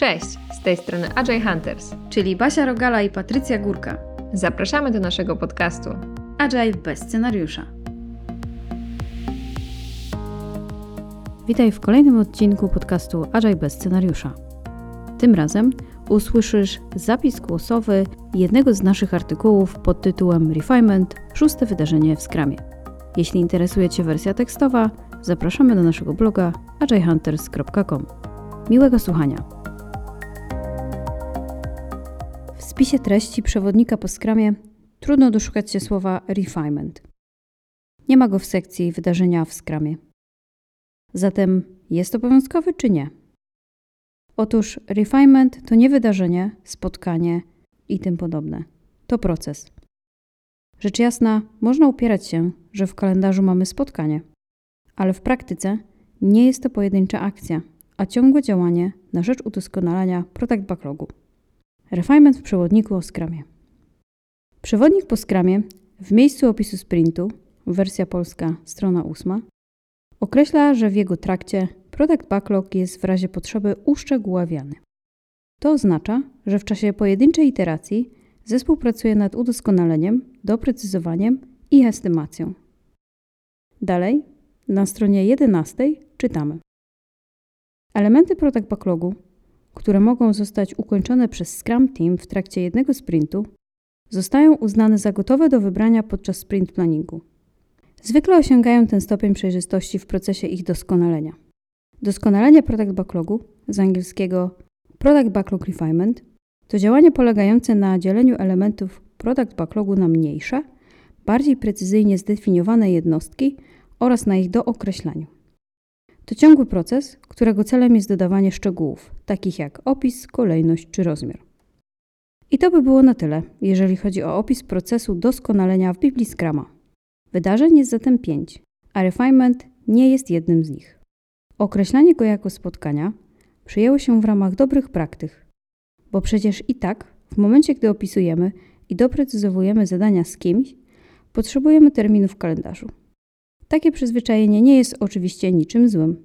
Cześć, z tej strony Agile Hunters. czyli Basia Rogala i Patrycja Górka. Zapraszamy do naszego podcastu. Agile bez scenariusza. Witaj w kolejnym odcinku podcastu Agile bez scenariusza. Tym razem usłyszysz zapis głosowy jednego z naszych artykułów pod tytułem Refinement – szóste wydarzenie w Scrumie. Jeśli interesuje Cię wersja tekstowa, zapraszamy do naszego bloga agilehunters.com. Miłego słuchania. W spisie treści przewodnika po Scrumie trudno doszukać się słowa refinement. Nie ma go w sekcji wydarzenia w Scrumie. Zatem jest obowiązkowy czy nie? Otóż refinement to nie wydarzenie, spotkanie i tym podobne. To proces. Rzecz jasna, można upierać się, że w kalendarzu mamy spotkanie, ale w praktyce nie jest to pojedyncza akcja, a ciągłe działanie na rzecz udoskonalania product backlogu. Refinement w przewodniku o Scrumie. Przewodnik po Scrumie w miejscu opisu sprintu, wersja polska, strona 8, określa, że w jego trakcie product backlog jest w razie potrzeby uszczegóławiany. To oznacza, że w czasie pojedynczej iteracji zespół pracuje nad udoskonaleniem, doprecyzowaniem i estymacją. Dalej, na stronie 11 czytamy. Elementy product backlogu, które mogą zostać ukończone przez Scrum Team w trakcie jednego sprintu, zostają uznane za gotowe do wybrania podczas sprint planningu. Zwykle osiągają ten stopień przejrzystości w procesie ich doskonalenia. Doskonalenie product backlogu, z angielskiego Product Backlog Refinement, to działanie polegające na dzieleniu elementów product backlogu na mniejsze, bardziej precyzyjnie zdefiniowane jednostki oraz na ich dookreślaniu. To ciągły proces, którego celem jest dodawanie szczegółów, takich jak opis, kolejność czy rozmiar. I to by było na tyle, jeżeli chodzi o opis procesu doskonalenia w Biblii Scrama. Wydarzeń jest zatem pięć, a refinement nie jest jednym z nich. Określanie go jako spotkania przyjęło się w ramach dobrych praktyk, bo przecież i tak, w momencie gdy opisujemy i doprecyzowujemy zadania z kimś, potrzebujemy terminu w kalendarzu. Takie przyzwyczajenie nie jest oczywiście niczym złym,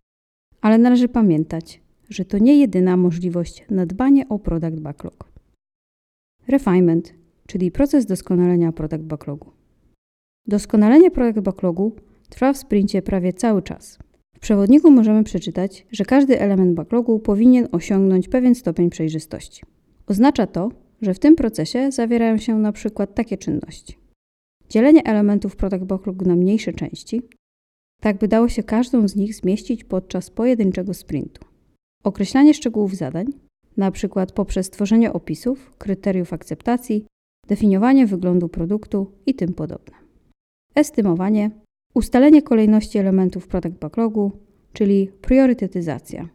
ale należy pamiętać, że to nie jedyna możliwość na dbanie o product backlog. Refinement, czyli proces doskonalenia product backlogu. Doskonalenie product backlogu trwa w sprincie prawie cały czas. W przewodniku możemy przeczytać, że każdy element backlogu powinien osiągnąć pewien stopień przejrzystości. Oznacza to, że w tym procesie zawierają się na przykład takie czynności. Dzielenie elementów product backlogu na mniejsze części, tak by dało się każdą z nich zmieścić podczas pojedynczego sprintu. Określanie szczegółów zadań, przykład poprzez tworzenie opisów, kryteriów akceptacji, definiowanie wyglądu produktu i tym podobne. Estymowanie, ustalenie kolejności elementów product backlogu, czyli priorytetyzacja.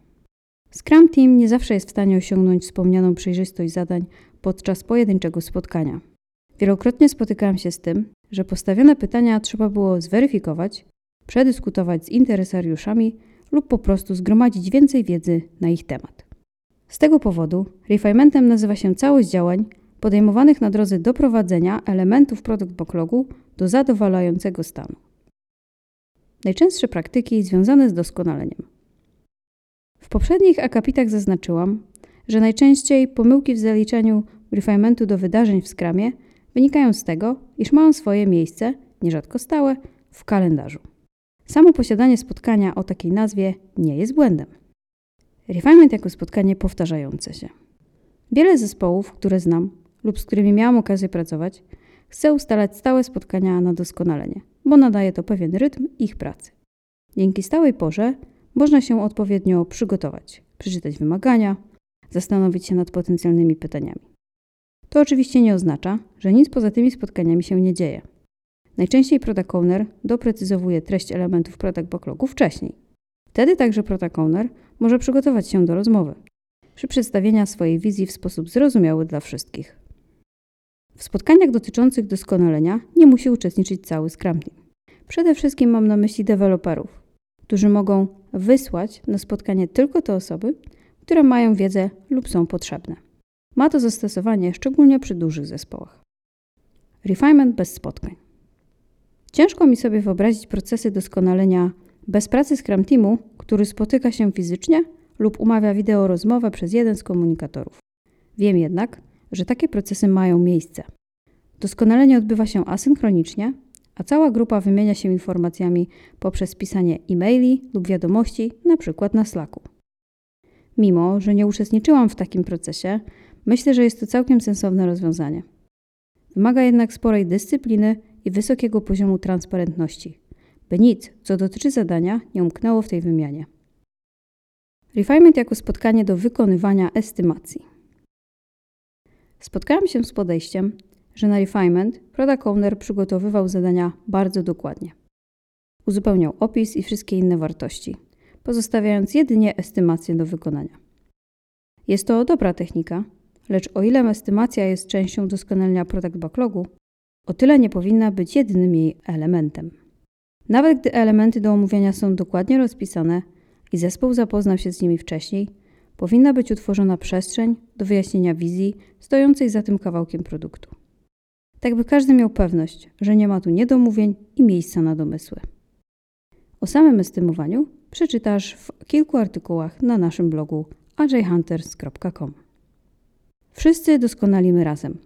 Scrum Team nie zawsze jest w stanie osiągnąć wspomnianą przejrzystość zadań podczas pojedynczego spotkania. Wielokrotnie spotykałam się z tym, że postawione pytania trzeba było zweryfikować, przedyskutować z interesariuszami lub po prostu zgromadzić więcej wiedzy na ich temat. Z tego powodu refinementem nazywa się całość działań podejmowanych na drodze doprowadzenia elementów produkt backlogu do zadowalającego stanu. Najczęstsze praktyki związane z doskonaleniem. W poprzednich akapitach zaznaczyłam, że najczęściej pomyłki w zaliczeniu refinementu do wydarzeń w Scrumie wynikają z tego, iż mają swoje miejsce, nierzadko stałe, w kalendarzu. Samo posiadanie spotkania o takiej nazwie nie jest błędem. Refinement jako spotkanie powtarzające się. Wiele zespołów, które znam lub z którymi miałam okazję pracować, chce ustalać stałe spotkania na doskonalenie, bo nadaje to pewien rytm ich pracy. Dzięki stałej porze można się odpowiednio przygotować, przeczytać wymagania, zastanowić się nad potencjalnymi pytaniami. To oczywiście nie oznacza, że nic poza tymi spotkaniami się nie dzieje. Najczęściej product owner doprecyzowuje treść elementów product backlogu wcześniej. Wtedy także product owner może przygotować się do rozmowy przy przedstawieniu swojej wizji w sposób zrozumiały dla wszystkich. W spotkaniach dotyczących doskonalenia nie musi uczestniczyć cały Scrum Team. Przede wszystkim mam na myśli deweloperów, którzy mogą wysłać na spotkanie tylko te osoby, które mają wiedzę lub są potrzebne. Ma to zastosowanie szczególnie przy dużych zespołach. Refinement bez spotkań. Ciężko mi sobie wyobrazić procesy doskonalenia bez pracy Scrum Teamu, który spotyka się fizycznie lub umawia wideo rozmowę przez jeden z komunikatorów. Wiem jednak, że takie procesy mają miejsce. Doskonalenie odbywa się asynchronicznie, a cała grupa wymienia się informacjami poprzez pisanie e-maili lub wiadomości, np. na Slacku. Mimo, że nie uczestniczyłam w takim procesie, myślę, że jest to całkiem sensowne rozwiązanie. Wymaga jednak sporej dyscypliny i wysokiego poziomu transparentności, by nic, co dotyczy zadania, nie umknęło w tej wymianie. Refinement jako spotkanie do wykonywania estymacji. Spotkałam się z podejściem, że na refinement product owner przygotowywał zadania bardzo dokładnie. Uzupełniał opis i wszystkie inne wartości, pozostawiając jedynie estymację do wykonania. Jest to dobra technika, lecz o ile estymacja jest częścią doskonalenia product backlogu, o tyle nie powinna być jedynym jej elementem. Nawet gdy elementy do omówienia są dokładnie rozpisane i zespół zapoznał się z nimi wcześniej, powinna być utworzona przestrzeń do wyjaśnienia wizji stojącej za tym kawałkiem produktu. Tak by każdy miał pewność, że nie ma tu niedomówień i miejsca na domysły. O samym estymowaniu przeczytasz w kilku artykułach na naszym blogu ajhunters.com. Wszyscy doskonalimy razem.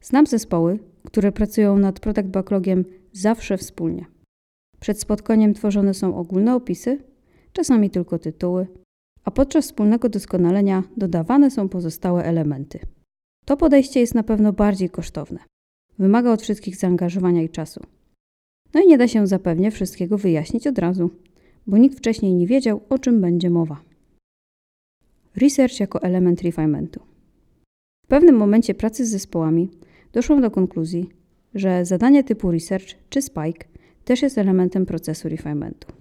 Znam zespoły, które pracują nad product backlogiem zawsze wspólnie. Przed spotkaniem tworzone są ogólne opisy, czasami tylko tytuły, a podczas wspólnego doskonalenia dodawane są pozostałe elementy. To podejście jest na pewno bardziej kosztowne. Wymaga od wszystkich zaangażowania i czasu. No i nie da się zapewnie wszystkiego wyjaśnić od razu, bo nikt wcześniej nie wiedział, o czym będzie mowa. Research jako element refinementu. W pewnym momencie pracy z zespołami doszłam do konkluzji, że zadanie typu research czy spike też jest elementem procesu refinementu.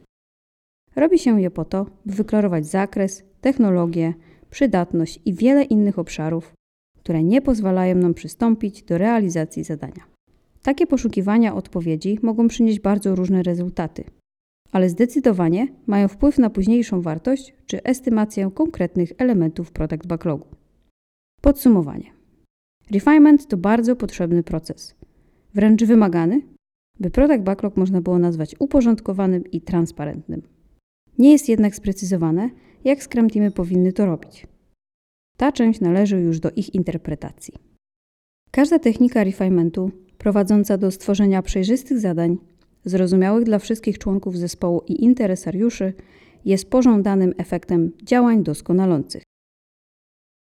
Robi się je po to, by wyklarować zakres, technologię, przydatność i wiele innych obszarów, które nie pozwalają nam przystąpić do realizacji zadania. Takie poszukiwania odpowiedzi mogą przynieść bardzo różne rezultaty, ale zdecydowanie mają wpływ na późniejszą wartość czy estymację konkretnych elementów product backlogu. Podsumowanie. Refinement to bardzo potrzebny proces, wręcz wymagany, by product backlog można było nazwać uporządkowanym i transparentnym. Nie jest jednak sprecyzowane, jak Scrum Teamy powinny to robić. Ta część należy już do ich interpretacji. Każda technika refinementu prowadząca do stworzenia przejrzystych zadań, zrozumiałych dla wszystkich członków zespołu i interesariuszy, jest pożądanym efektem działań doskonalących.